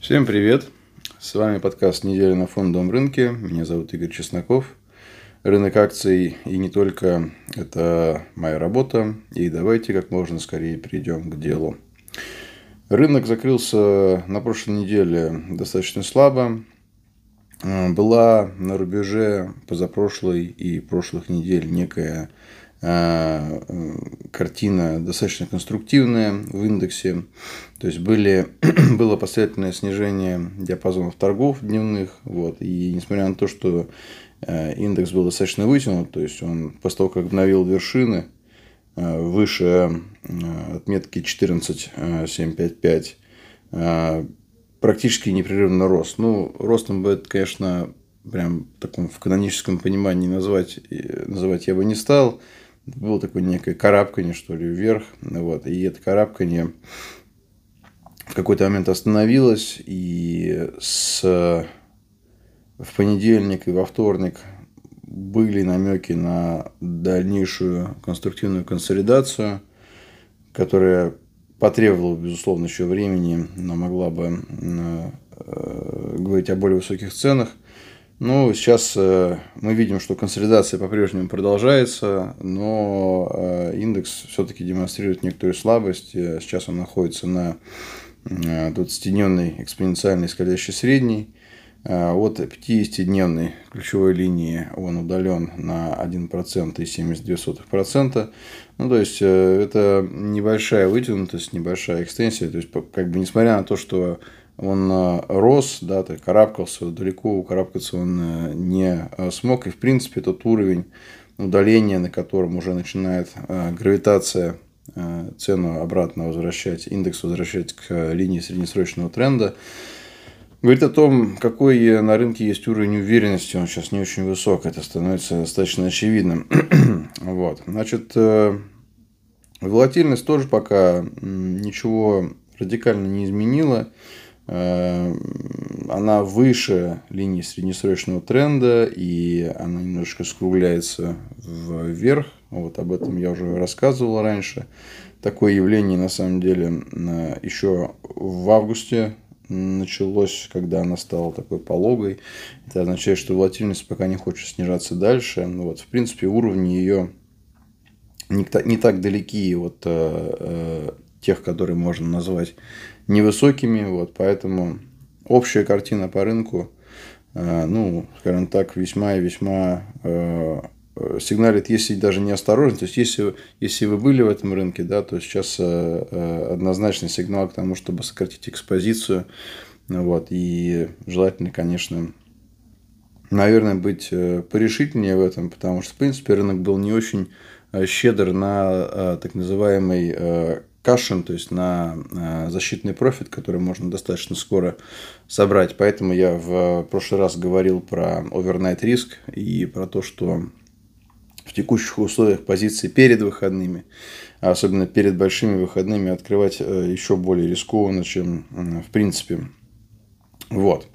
Всем привет! С вами подкаст «Неделя на фондовом рынке». Меня зовут Игорь Чесноков. Рынок акций и не только – это моя работа. И давайте как можно скорее перейдем к делу. Рынок закрылся на прошлой неделе достаточно слабо. Была на рубеже позапрошлой и прошлых недель некая картина достаточно конструктивная в индексе. То есть были, было последовательное снижение диапазонов торгов дневных. Вот, и несмотря на то, что а, индекс был достаточно вытянут, то есть он после того, как обновил вершины а, выше отметки 14755, практически непрерывно рос. Ну, ростом бы это, конечно, прям таком в каноническом понимании назвать, называть я бы не стал было такое некое карабкание, что ли, вверх. Вот. И это карабкание в какой-то момент остановилось, и с... в понедельник и во вторник были намеки на дальнейшую конструктивную консолидацию, которая потребовала, безусловно, еще времени, но могла бы э, говорить о более высоких ценах. Ну, сейчас э, мы видим, что консолидация по-прежнему продолжается, но э, индекс все-таки демонстрирует некоторую слабость. Э, сейчас он находится на 20-дневной экспоненциальной скользящей средней. От 50-дневной ключевой линии он удален на 1% и 72%. Ну, то есть, это небольшая вытянутость, небольшая экстенсия. То есть, как бы, несмотря на то, что он э, рос, да, то карабкался, далеко карабкаться он э, не э, смог. И, в принципе, тот уровень удаления, на котором уже начинает гравитация цену обратно возвращать, индекс возвращать к линии среднесрочного тренда, говорит о том, какой на рынке есть уровень уверенности. Он сейчас не очень высок, это становится достаточно очевидным. вот. Значит, волатильность тоже пока ничего радикально не изменила. Э, она выше линии среднесрочного тренда, и она немножечко скругляется вверх. Вот об этом я уже рассказывал раньше. Такое явление, на самом деле, еще в августе началось, когда она стала такой пологой. Это означает, что волатильность пока не хочет снижаться дальше. Ну, вот, в принципе, уровни ее не, не так далеки от э, э, тех, которые можно назвать невысокими, вот, поэтому общая картина по рынку, э, ну, скажем так, весьма и весьма э, сигналит, если даже не осторожно, то есть если, если вы были в этом рынке, да, то сейчас э, однозначный сигнал к тому, чтобы сократить экспозицию, вот, и желательно, конечно, наверное, быть порешительнее в этом, потому что, в принципе, рынок был не очень щедр на так называемый кашем, то есть на э, защитный профит, который можно достаточно скоро собрать. Поэтому я в прошлый раз говорил про overnight риск и про то, что в текущих условиях позиции перед выходными, а особенно перед большими выходными, открывать э, еще более рискованно, чем в принципе. Вот.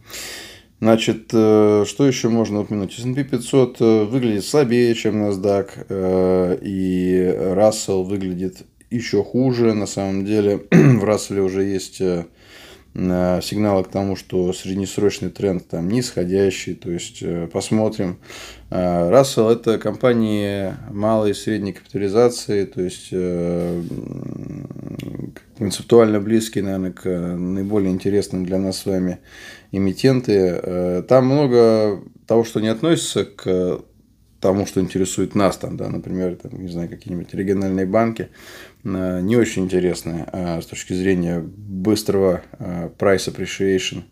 Значит, э, что еще можно упомянуть? S&P 500 выглядит слабее, чем NASDAQ, и Russell выглядит еще хуже. На самом деле в Расселе уже есть э, э, сигналы к тому, что среднесрочный тренд там нисходящий. То есть э, посмотрим. Рассел это компании малой и средней капитализации, то есть концептуально близкие, наверное, к наиболее интересным для нас с вами эмитенты. Там много того, что не относится к тому, что интересует нас, там, да, например, там, не знаю, какие-нибудь региональные банки, э, не очень интересные а с точки зрения быстрого э, price appreciation.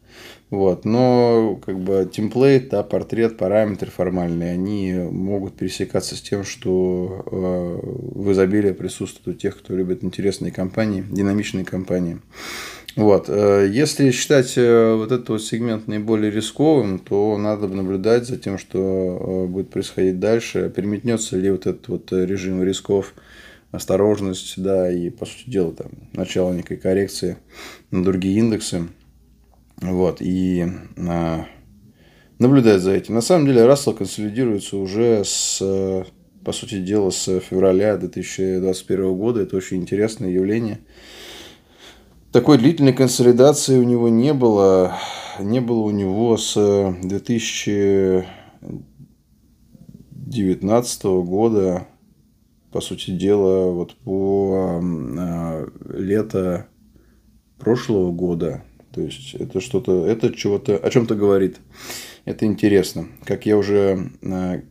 Вот. Но как бы темплейт, да, портрет, параметры формальные, они могут пересекаться с тем, что э, в изобилии присутствуют у тех, кто любит интересные компании, динамичные компании. Вот. Э, если считать э, вот этот вот сегмент наиболее рисковым, то надо наблюдать за тем, что э, будет происходить дальше. Переметнется ли вот этот вот режим рисков, осторожность, да, и, по сути дела, там, начало некой коррекции на другие индексы. Вот. И а, наблюдать за этим. На самом деле, Рассел консолидируется уже с, по сути дела, с февраля 2021 года. Это очень интересное явление. Такой длительной консолидации у него не было. Не было у него с 2019 года, по сути дела, вот по э, лето прошлого года. То есть это что-то, это чего-то, о чем-то говорит. Это интересно. Как я уже э,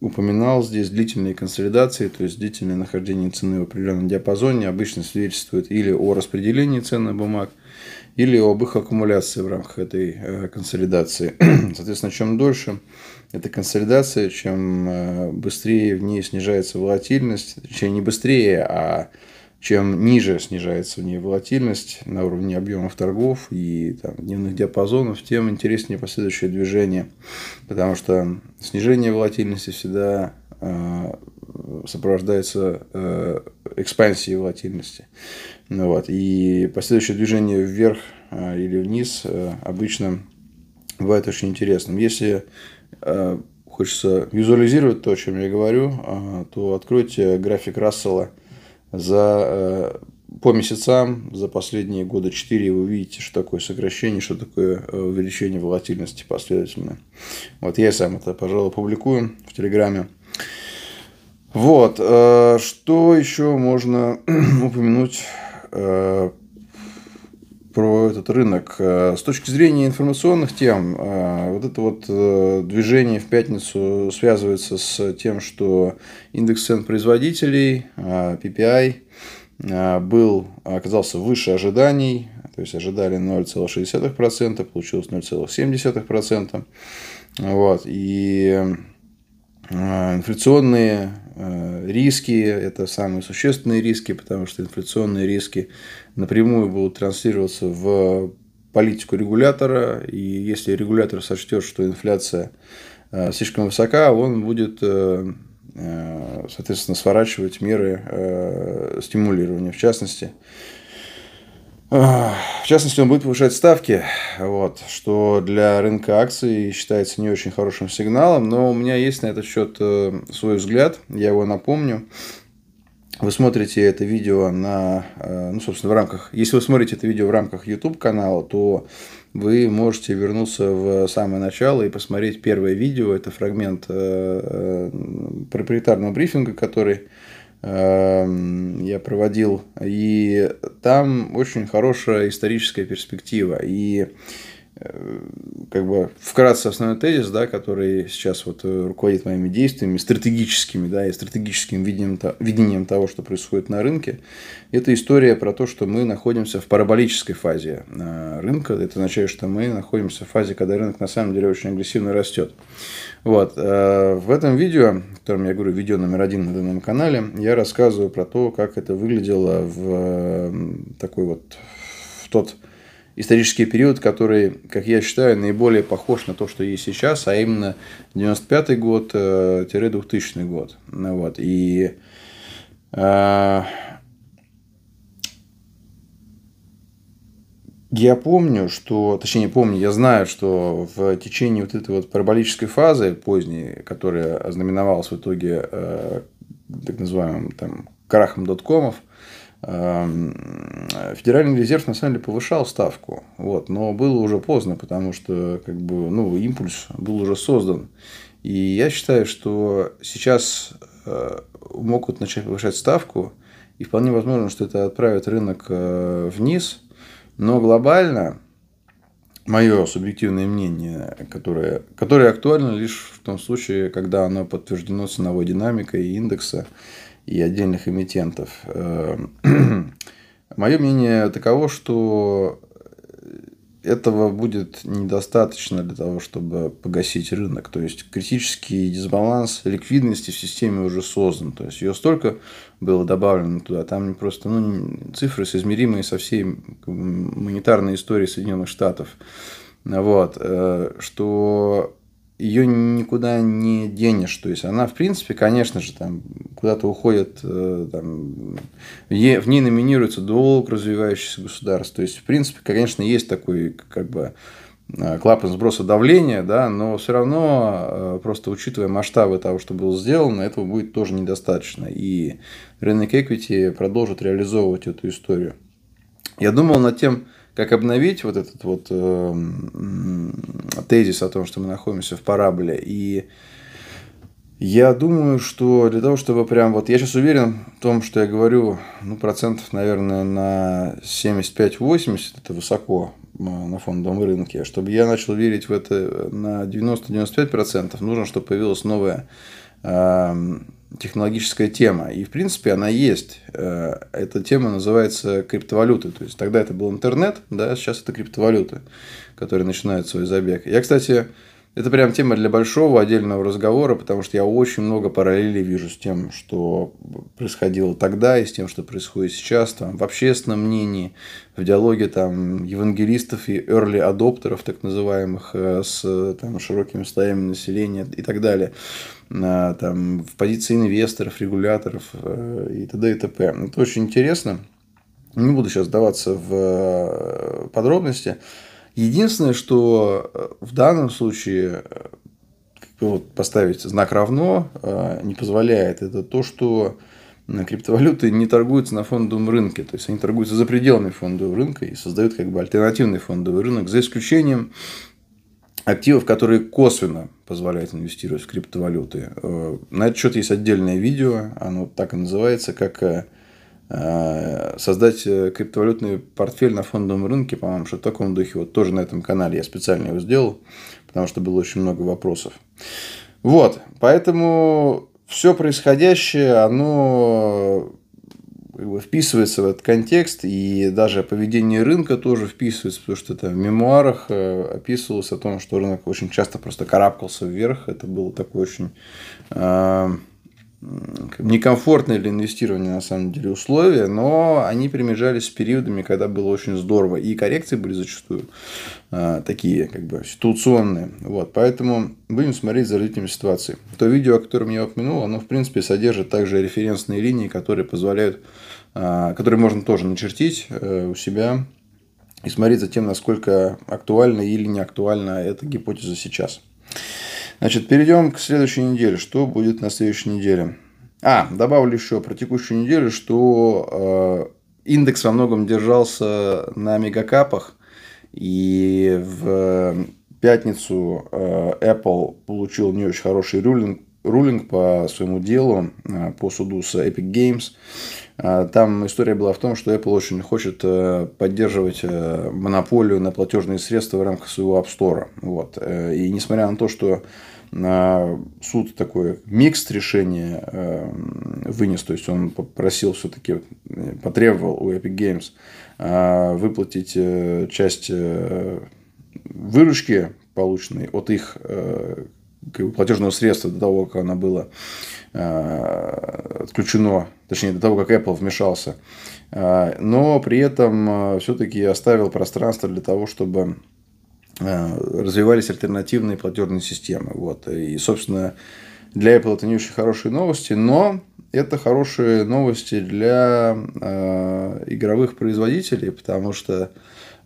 упоминал здесь длительные консолидации, то есть длительное нахождение цены в определенном диапазоне обычно свидетельствует или о распределении ценных бумаг, или об их аккумуляции в рамках этой э, консолидации. Соответственно, чем дольше эта консолидация, чем э, быстрее в ней снижается волатильность, точнее не быстрее, а чем ниже снижается в ней волатильность на уровне объемов торгов и там, дневных диапазонов, тем интереснее последующее движение. Потому что снижение волатильности всегда э, сопровождается э, экспансией волатильности. Ну, вот. И последующее движение вверх э, или вниз э, обычно бывает очень интересным. Если э, хочется визуализировать то, о чем я говорю, э, то откройте график Рассела – за, э, по месяцам за последние года 4 вы видите, что такое сокращение, что такое э, увеличение волатильности последовательно. Вот я сам это, пожалуй, публикую в Телеграме. Вот, э, что еще можно упомянуть про этот рынок. С точки зрения информационных тем, вот это вот движение в пятницу связывается с тем, что индекс цен производителей, PPI, был, оказался выше ожиданий, то есть ожидали 0,6%, получилось 0,7%. Вот. И инфляционные риски – это самые существенные риски, потому что инфляционные риски напрямую будут транслироваться в политику регулятора, и если регулятор сочтет, что инфляция э, слишком высока, он будет, соответственно, сворачивать меры стимулирования. В частности, в частности, он будет повышать ставки, вот, что для рынка акций считается не очень хорошим сигналом, но у меня есть на этот счет свой взгляд, я его напомню вы смотрите это видео на, э, ну, собственно, в рамках, если вы смотрите это видео в рамках YouTube канала, то вы можете вернуться в самое начало и посмотреть первое видео. Это фрагмент э, э, проприетарного брифинга, который я проводил. И там очень хорошая историческая перспектива. И как бы вкратце основной тезис, да, который сейчас вот э, руководит моими действиями, стратегическими, да, и стратегическим видением, видением того, что происходит на рынке, это история про то, что мы находимся в параболической фазе э, рынка. Это означает, что мы находимся в фазе, когда рынок на самом деле очень агрессивно растет. Вот. В этом видео, в котором я говорю, видео номер один на данном канале, я рассказываю про то, как это выглядело в такой вот в тот исторический период, который, как я считаю, наиболее похож на то, что есть сейчас, а именно 95 год-2000 год. Ну, вот. И э, я помню, что, точнее, помню, я знаю, что в течение вот этой вот параболической фазы поздней, которая ознаменовалась в итоге э, так называемым там крахом доткомов, Эм, Федеральный резерв на самом деле повышал ставку, вот, но было уже поздно, потому что как бы, ну, импульс был уже создан. И я считаю, что сейчас э, могут начать повышать ставку, и вполне возможно, что это отправит рынок э, вниз, но глобально, мое субъективное мнение, которое, которое актуально лишь в том случае, когда оно подтверждено ценовой динамикой индекса, и отдельных эмитентов. Эм, Мое мнение таково, что этого будет недостаточно для того, чтобы погасить рынок. То есть критический дисбаланс ликвидности в системе уже создан. То есть ее столько было добавлено туда. Там просто ну, цифры соизмеримые со всей монетарной историей Соединенных Штатов. Вот, э, что ее никуда не денешь. То есть она, в принципе, конечно же, там куда-то уходит, э, там, в ней номинируется долг развивающихся государств. То есть, в принципе, конечно, есть такой как бы э, клапан сброса давления, да, но все равно, э, просто учитывая масштабы того, что было сделано, этого будет тоже недостаточно. И рынок equity продолжит реализовывать эту историю. Я думал над тем, как обновить вот этот вот э, тезис о том, что мы находимся в параболе. И я думаю, что для того, чтобы прям вот... Я сейчас уверен в том, что я говорю, ну, процентов, наверное, на 75-80, это высоко на фондовом рынке. Чтобы я начал верить в это на 90-95%, нужно, чтобы появилась новая э, технологическая тема. И, в принципе, она есть. Э, эта тема называется криптовалюты. То есть, тогда это был интернет, да, сейчас это криптовалюты, которые начинают свой забег. Я, кстати, это прям тема для большого отдельного разговора, потому что я очень много параллелей вижу с тем, что происходило тогда и с тем, что происходит сейчас, там, в общественном мнении, в диалоге там, евангелистов и early адоптеров, так называемых, э, с там, широкими слоями населения и так далее, там, в позиции инвесторов, регуляторов э, и т.д. и т.п. Это очень интересно. Не буду сейчас даваться в э, подробности. Единственное, что э, в данном случае вот, поставить знак равно не позволяет, это то, что криптовалюты не торгуются на фондовом рынке, то есть они торгуются за пределами фондового рынка и создают как бы альтернативный фондовый рынок, за исключением активов, которые косвенно позволяют инвестировать в криптовалюты. На этот счет есть отдельное видео, оно так и называется, как Э, создать э, криптовалютный портфель на фондовом рынке, по-моему, что в таком духе. Вот тоже на этом канале я специально его сделал, потому что было очень много вопросов. Вот, поэтому все происходящее, оно вписывается в этот контекст, и даже поведение рынка тоже вписывается, потому что это в мемуарах э, описывалось о том, что рынок очень часто просто карабкался вверх. Это было такое очень некомфортные для инвестирования на самом деле условия, но они примежались с периодами, когда было очень здорово. И коррекции были зачастую э, такие, как бы, ситуационные. Вот, поэтому будем смотреть за развитием ситуации. То видео, о котором я упомянул, оно, в принципе, содержит также референсные линии, которые позволяют, э, которые можно тоже начертить э, у себя и смотреть за тем, насколько актуальна или не актуальна эта гипотеза сейчас. Значит, перейдем к следующей неделе. Что будет на следующей неделе? А, добавлю еще про текущую неделю, что э, индекс во многом держался на мегакапах. И в пятницу э, Apple получил не очень хороший рулинг, рулинг по своему делу, э, по суду с Epic Games. Э, там история была в том, что Apple очень хочет э, поддерживать монополию на платежные средства в рамках своего App Store. Вот. И несмотря на то, что суд такой микс решения вынес, то есть он попросил все-таки, потребовал у Epic Games выплатить часть выручки, полученной от их платежного средства до того, как оно было э, отключено, точнее, до того, как Apple вмешался. Э, но при этом э, все-таки оставил пространство для того, чтобы развивались альтернативные платежные системы. Вот. И, собственно, для Apple это не очень хорошие новости, но это хорошие новости для игровых производителей, потому что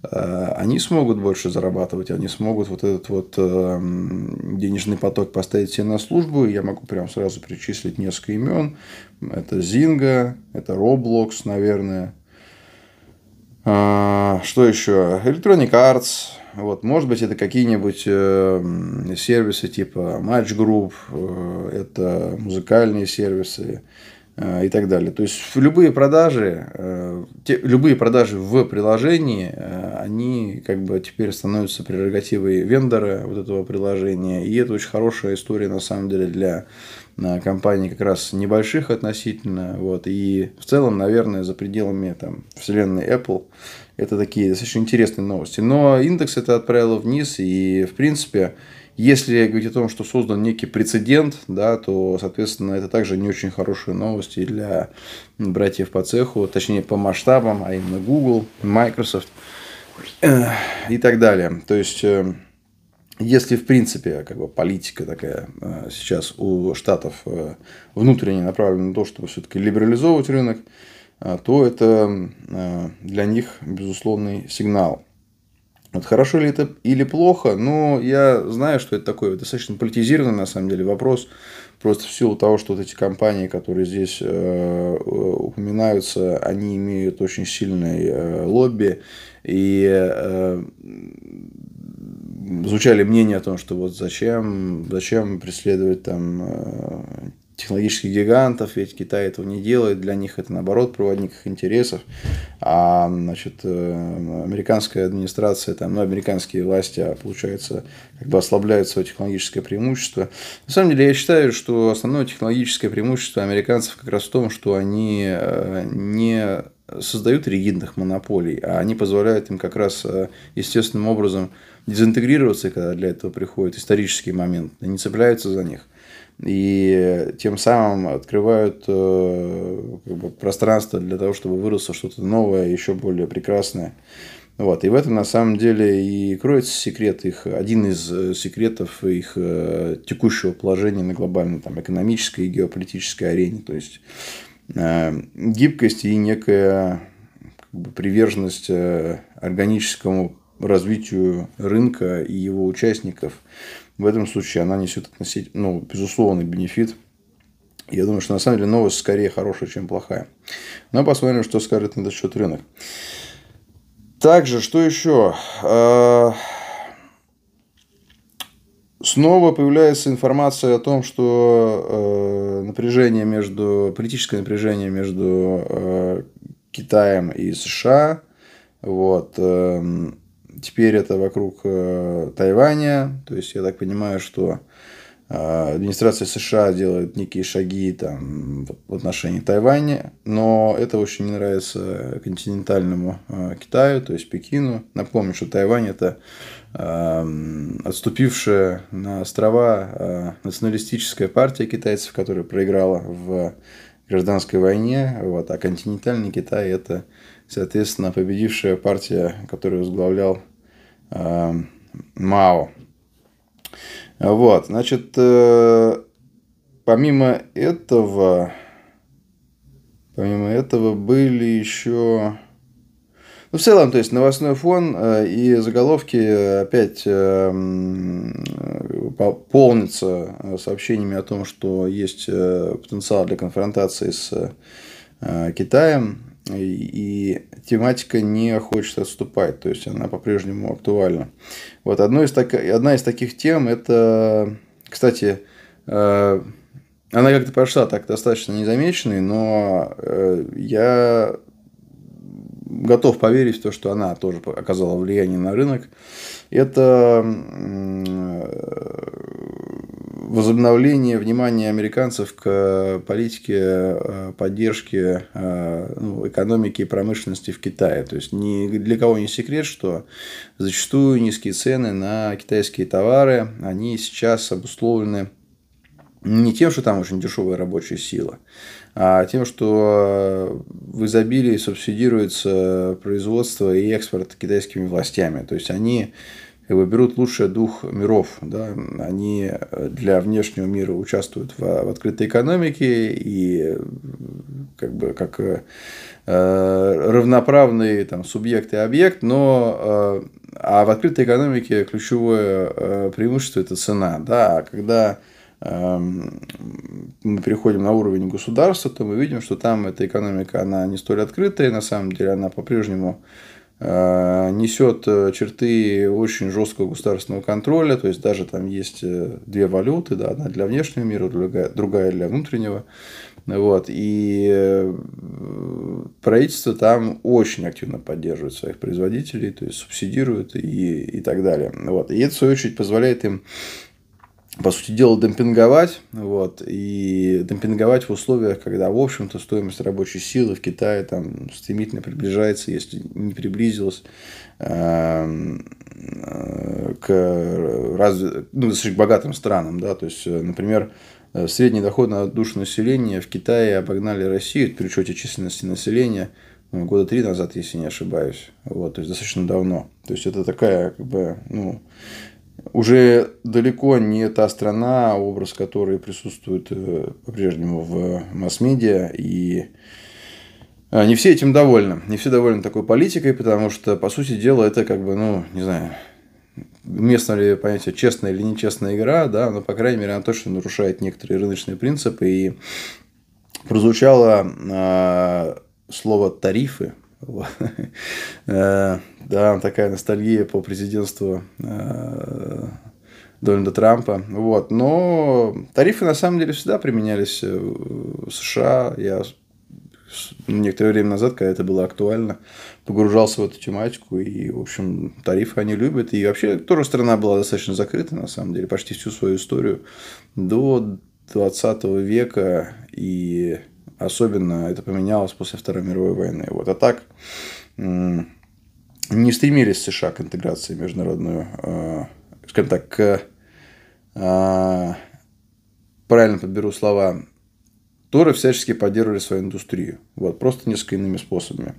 они смогут больше зарабатывать, они смогут вот этот вот э, денежный поток поставить себе на службу. Я могу прям сразу перечислить несколько имен. Это Zynga, это Roblox, наверное. А, что еще? Electronic Arts. Вот, может быть, это какие-нибудь э, сервисы типа Match Group, это музыкальные сервисы, Э, и так далее. То есть любые продажи, э, те, любые продажи в приложении, э, они как бы теперь становятся прерогативой вендора вот этого приложения. И это очень хорошая история на самом деле для компаний как раз небольших относительно. Вот. И в целом, наверное, за пределами там, вселенной Apple это такие достаточно интересные новости. Но индекс это отправило вниз, и в принципе если говорить о том, что создан некий прецедент, да, то, соответственно, это также не очень хорошие новости для братьев по цеху, точнее по масштабам, а именно Google, Microsoft и так далее. То есть, э, если, в принципе, как бы политика такая э, сейчас у Штатов э, внутренне направлена на то, чтобы все-таки либерализовывать рынок, то это для них безусловный сигнал. Вот хорошо ли это или плохо, ну, я знаю, что это такой достаточно политизированный, на самом деле, вопрос. Просто в силу того, что вот эти компании, которые здесь э, упоминаются, они имеют очень сильный э, лобби. И э, звучали мнения о том, что вот зачем, зачем преследовать там э, технологических гигантов, ведь Китай этого не делает, для них это наоборот проводник их интересов, а значит, э, американская администрация, там, ну, американские власти, а, получается, как бы ослабляют свое технологическое преимущество. На самом деле, я считаю, что основное технологическое преимущество американцев как раз в том, что они э, не создают ригидных монополий, а они позволяют им как раз э, естественным образом дезинтегрироваться, когда для этого приходит исторический момент, они цепляются за них и тем самым открывают э, как бы, пространство для того, чтобы выросло что-то новое, еще более прекрасное. Вот. И в этом на самом деле и кроется секрет их, один из э, секретов их текущего положения на глобальной там, экономической и геополитической арене. То есть гибкость и некая как бы, приверженность органическому развитию рынка и его участников – в этом случае она несет относительно, ну, безусловный бенефит. Я думаю, что на самом деле новость скорее хорошая, чем плохая. Но посмотрим, что скажет на этот счет рынок. Также, что еще? Снова появляется информация о том, что э, напряжение между, политическое напряжение между э, Китаем и США вот, эм, Теперь это вокруг э, Тайваня. То есть, я так понимаю, что э, администрация США делает некие шаги там, в отношении Тайваня, но это очень не нравится континентальному э, Китаю, то есть Пекину. Напомню, что Тайвань это отступившая на острова националистическая партия китайцев, которая проиграла в гражданской войне, вот, а континентальный Китай это, соответственно, победившая партия, которую возглавлял э, Мао. Вот, значит, э, помимо этого, помимо этого были еще... Ну, в целом, то есть новостной фон э, и заголовки опять э, полнятся сообщениями о том, что есть потенциал для конфронтации с Китаем и тематика не хочет отступать, то есть она по-прежнему актуальна. Вот одно из так... одна из таких тем это, кстати, э, она как-то прошла так достаточно незамеченной, но э, я готов поверить в то, что она тоже оказала влияние на рынок. Это возобновление внимания американцев к политике э, поддержки э, ну, экономики и промышленности в Китае. То есть ни для кого не секрет, что зачастую низкие цены на китайские товары, они сейчас обусловлены не тем, что там очень дешевая рабочая сила, а тем, что в изобилии субсидируется производство и экспорт китайскими властями. То есть они как бы берут лучшее дух миров. Да? Они для внешнего мира участвуют в, в открытой экономике и как бы как э, равноправный там, субъект и объект, но э, а в открытой экономике ключевое э, преимущество – это цена. Да? А когда мы переходим на уровень государства, то мы видим, что там эта экономика, она не столь открытая, на самом деле она по-прежнему Э, несет э, черты очень жесткого государственного контроля, то есть даже там есть э, две валюты, да, одна для внешнего мира, другая для внутреннего. Вот. И правительство там очень активно поддерживает своих производителей, то есть субсидирует и, и так далее. Вот. И это, в свою очередь, позволяет им по сути дела, демпинговать, вот, и демпинговать в условиях, когда, в общем-то, стоимость рабочей силы в Китае там стремительно приближается, если не приблизилась, эм, э, к разве, ну, достаточно богатым странам, да, то есть, э, например, э, средний доход на душу населения в Китае обогнали Россию при учете численности населения ну, года три назад, если не ошибаюсь, вот, то есть достаточно давно, то есть это такая как бы, ну, уже далеко не та страна, образ которой присутствует э, по-прежнему в масс-медиа. И А, не все этим довольны. Не все довольны такой политикой, потому что, по сути дела, это как бы, ну, не знаю, местно ли понятие честная или нечестная игра, да, но, по крайней мере, она точно нарушает некоторые рыночные принципы. И прозвучало э, слово тарифы. Э, да, такая ностальгия по президентству э, Дональда Трампа. Вот. Но тарифы на самом деле всегда применялись в США. Я некоторое время назад, когда это было актуально, погружался в эту тематику. И, в общем, тарифы они любят. И вообще тоже страна была достаточно закрыта, на самом деле, почти всю свою историю до 20 века. И особенно это поменялось после Второй мировой войны. Вот. А так не стремились США к интеграции международную, э, скажем так, к э, правильно подберу слова, Торы всячески поддерживали свою индустрию. Вот, просто несколько иными способами.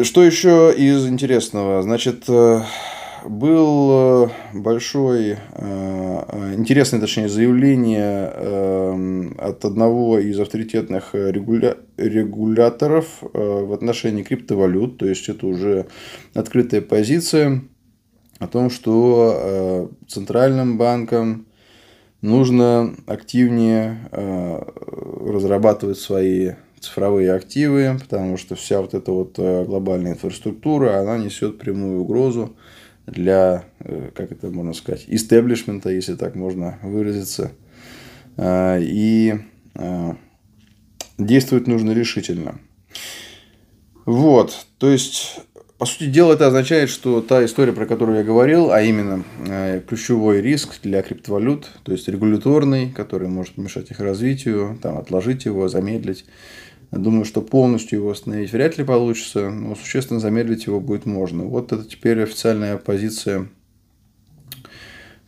Что еще из интересного? Значит, э, был большой, интересное, точнее, заявление от одного из авторитетных регуля... регуляторов в отношении криптовалют, то есть это уже открытая позиция о том, что центральным банкам нужно активнее э, разрабатывать свои цифровые активы, потому что вся вот эта вот э, глобальная инфраструктура, она несет прямую угрозу для, э, как это можно сказать, истеблишмента, если так можно выразиться. И действовать нужно решительно. Вот, то есть по сути дела, это означает, что та история, про которую я говорил, а именно э, ключевой риск для криптовалют, то есть регуляторный, который может помешать их развитию, там, отложить его, замедлить. Думаю, что полностью его остановить вряд ли получится, но существенно замедлить его будет можно. Вот это теперь официальная позиция,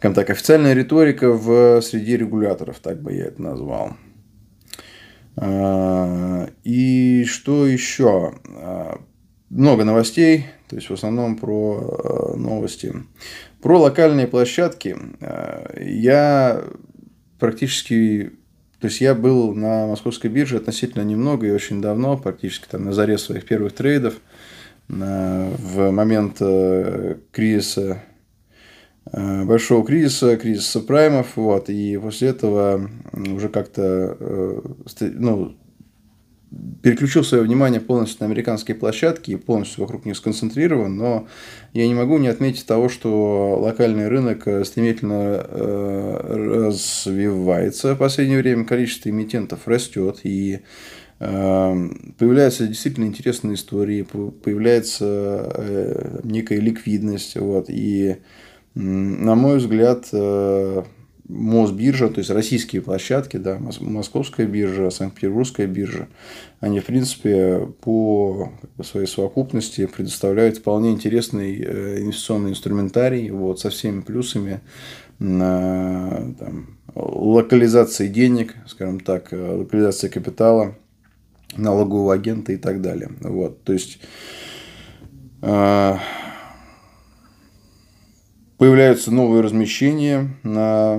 скажем так, официальная риторика в среде регуляторов, так бы я это назвал. А, и что еще? А, много новостей, то есть в основном про э, новости. Про локальные площадки э, я практически, то есть я был на московской бирже относительно немного и очень давно, практически там на заре своих первых трейдов, в момент э, кризиса большого кризиса, кризиса праймов, вот, и после этого уже как-то ну, переключил свое внимание полностью на американские площадки и полностью вокруг них сконцентрирован, но я не могу не отметить того, что локальный рынок э, стремительно э, развивается в последнее время, количество эмитентов растет, и э, появляются действительно интересные истории, появляется некая ликвидность, вот, и на мой взгляд, Мосбиржа, то есть российские площадки, да, Московская биржа, Санкт-Петербургская биржа, они, в принципе, по своей совокупности предоставляют вполне интересный э, инвестиционный инструментарий вот, со всеми плюсами там, локализации денег, скажем так, э, локализации капитала, налогового агента и так далее. Вот, то есть э, появляются новые размещения на,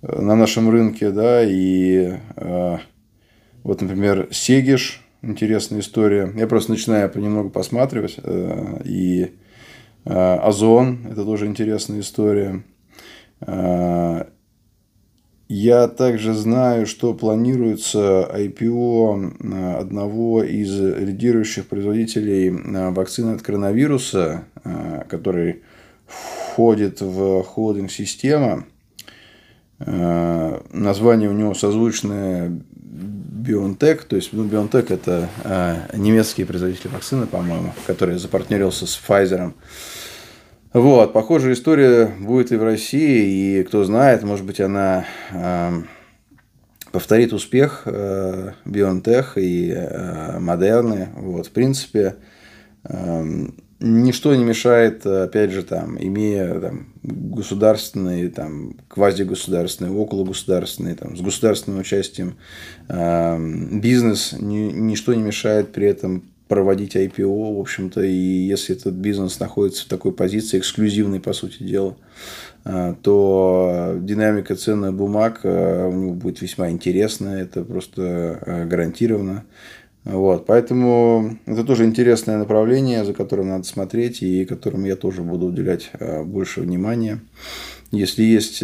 на нашем рынке, да, и э, вот, например, Сегиш, интересная история. Я просто начинаю понемногу посматривать, э, и э, Озон, это тоже интересная история. Я также знаю, что планируется IPO э, одного из лидирующих производителей э, вакцины от коронавируса, э, который входит в холдинг-система. Название у него созвучное BioNTech, то есть ну, BioNTech это немецкий производитель вакцины, по-моему, который запартнерился с Pfizer. Вот, похожая история будет и в России, и кто знает, может быть, она э, повторит успех э, BioNTech и э, Модерны. Вот, в принципе, э, ничто не мешает, опять же, там, имея там, государственные, там, квазигосударственные, окологосударственные, там, с государственным участием э, бизнес, ни, ничто не мешает при этом проводить IPO, в общем-то, и если этот бизнес находится в такой позиции, эксклюзивной, по сути дела, э, то динамика ценных бумаг э, у него будет весьма интересная, это просто гарантированно. Вот, поэтому это тоже интересное направление, за которым надо смотреть и которому я тоже буду уделять больше внимания. Если есть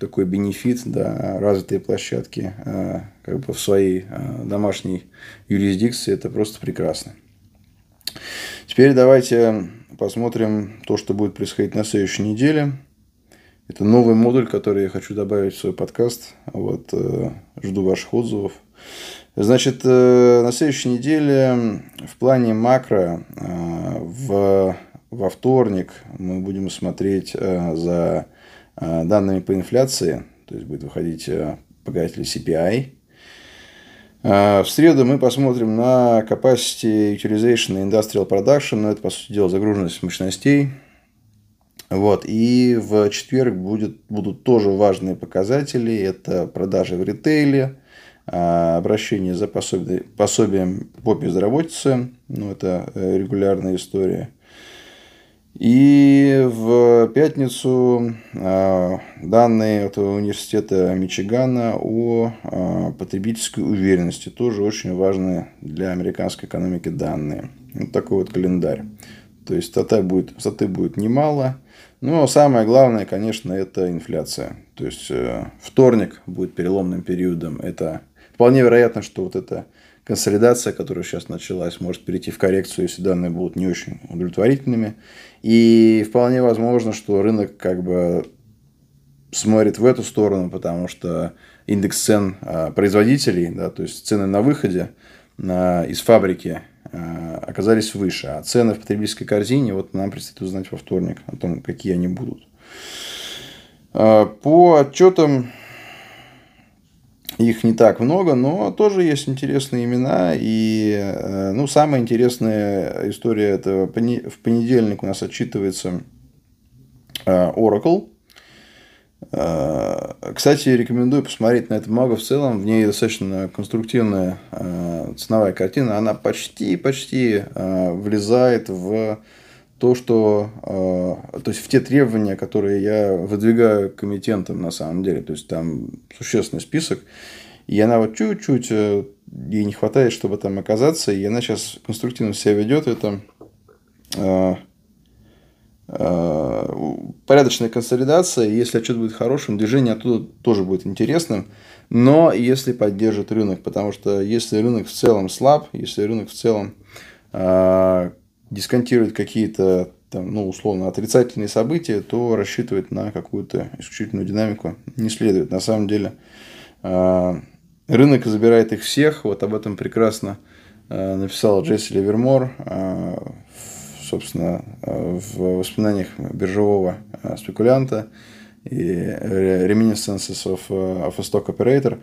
такой бенефит, да, развитые площадки э, как бы в своей э, домашней юрисдикции, это просто прекрасно. Теперь давайте посмотрим то, что будет происходить на следующей неделе. Это новый модуль, который я хочу добавить в свой подкаст. Вот, э, жду ваших отзывов. Значит, на следующей неделе в плане макро в, во вторник мы будем смотреть за данными по инфляции, то есть будет выходить э, показатель CPI. Э, в среду мы посмотрим на capacity utilization и industrial production, но это, по сути дела, загруженность мощностей. Вот. И в четверг будет, будут тоже важные показатели. Это продажи в ритейле, обращение за пособием, пособием по безработице. Ну, это регулярная история. И в пятницу а, данные от университета Мичигана о а, потребительской уверенности тоже очень важные для американской экономики данные. Вот такой вот календарь. То есть статы будет, статы будет немало. Но самое главное, конечно, это инфляция. То есть э, вторник будет переломным периодом. Это вполне вероятно, что вот это консолидация, которая сейчас началась, может перейти в коррекцию, если данные будут не очень удовлетворительными. И вполне возможно, что рынок как бы смотрит в эту сторону, потому что индекс цен а, производителей, да, то есть цены на выходе на, из фабрики а, оказались выше, а цены в потребительской корзине вот нам предстоит узнать во вторник о том, какие они будут. А, по отчетам их не так много, но тоже есть интересные имена. И э, ну, самая интересная история это в понедельник у нас отчитывается э, Oracle. Э, кстати, рекомендую посмотреть на эту бумагу в целом. В ней достаточно конструктивная ценовая картина. Она почти-почти влезает в то, что, э, то есть в те требования, которые я выдвигаю комитентам на самом деле, то есть там существенный список, и она вот чуть-чуть, э, ей не хватает, чтобы там оказаться, и она сейчас конструктивно себя ведет, это э, порядочная консолидация, если отчет будет хорошим, движение оттуда тоже будет интересным, но если поддержит рынок, потому что если рынок в целом слаб, если рынок в целом дисконтировать какие-то там, ну, условно, отрицательные события, то рассчитывать на какую-то исключительную динамику не следует. На самом деле, а, рынок забирает их всех. Вот об этом прекрасно а, написал Джесси Ливермор, а, собственно, в воспоминаниях биржевого спекулянта и Reminiscences of, of a Stock Operator.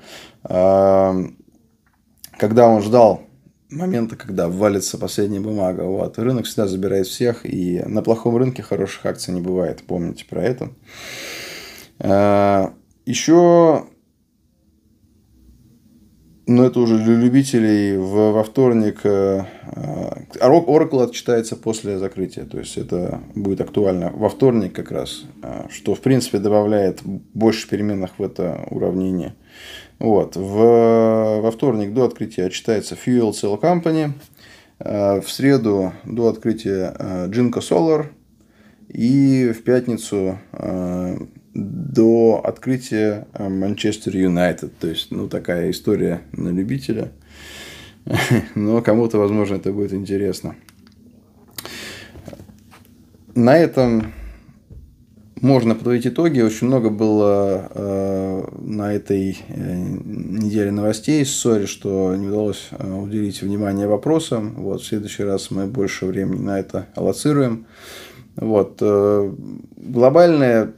Когда он ждал момента, когда валится последняя бумага. Вот. Рынок всегда забирает всех, и на плохом рынке хороших акций не бывает. Помните про это. А, Еще, ну это уже для любителей, в, во вторник э, Oracle отчитается после закрытия. То есть это будет актуально во вторник как раз, э, что в принципе добавляет больше переменных в это уравнение. Вот. В, во вторник до открытия отчитается Fuel Cell Company. Э, в среду до открытия Jinko э, Solar. И в пятницу э, до открытия Манчестер Юнайтед. То есть, ну, такая история на любителя. Но кому-то, возможно, это будет интересно. На этом можно подводить итоги. Очень много было э, на этой э, неделе новостей. Сори, что не удалось э, уделить внимание вопросам. Вот, в следующий раз мы больше времени на это аллоцируем. Вот, э, глобальное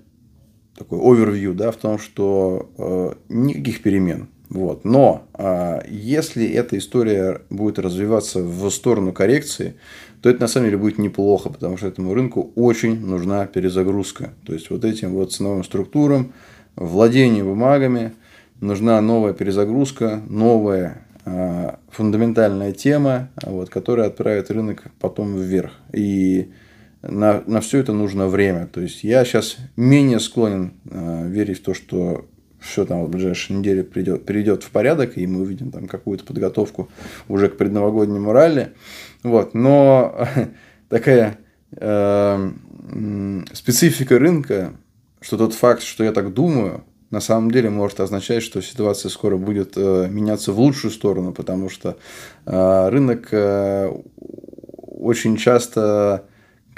такой овервью да, в том, что э, никаких перемен. Вот. Но э, если эта история будет развиваться в сторону коррекции, то это на самом деле будет неплохо, потому что этому рынку очень нужна перезагрузка. То есть вот этим вот ценовым структурам, владение бумагами, нужна новая перезагрузка, новая а, фундаментальная тема, вот, которая отправит рынок потом вверх. И на, на все это нужно время. То есть я сейчас менее склонен э, верить в то, что все там в ближайшие недели придет, перейдет в порядок, и мы увидим там какую-то подготовку уже к предновогоднему ралли. Вот. Но такая э, специфика рынка, что тот факт, что я так думаю, на самом деле может означать, что ситуация скоро будет э, меняться в лучшую сторону, потому что э, рынок э, очень часто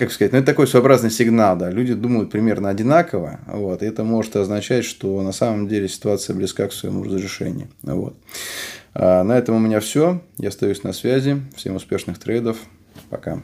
как сказать, ну, это такой своеобразный сигнал, да, люди думают примерно одинаково, вот, и это может означать, что на самом деле ситуация близка к своему разрешению, вот. А на этом у меня все, я остаюсь на связи, всем успешных трейдов, пока.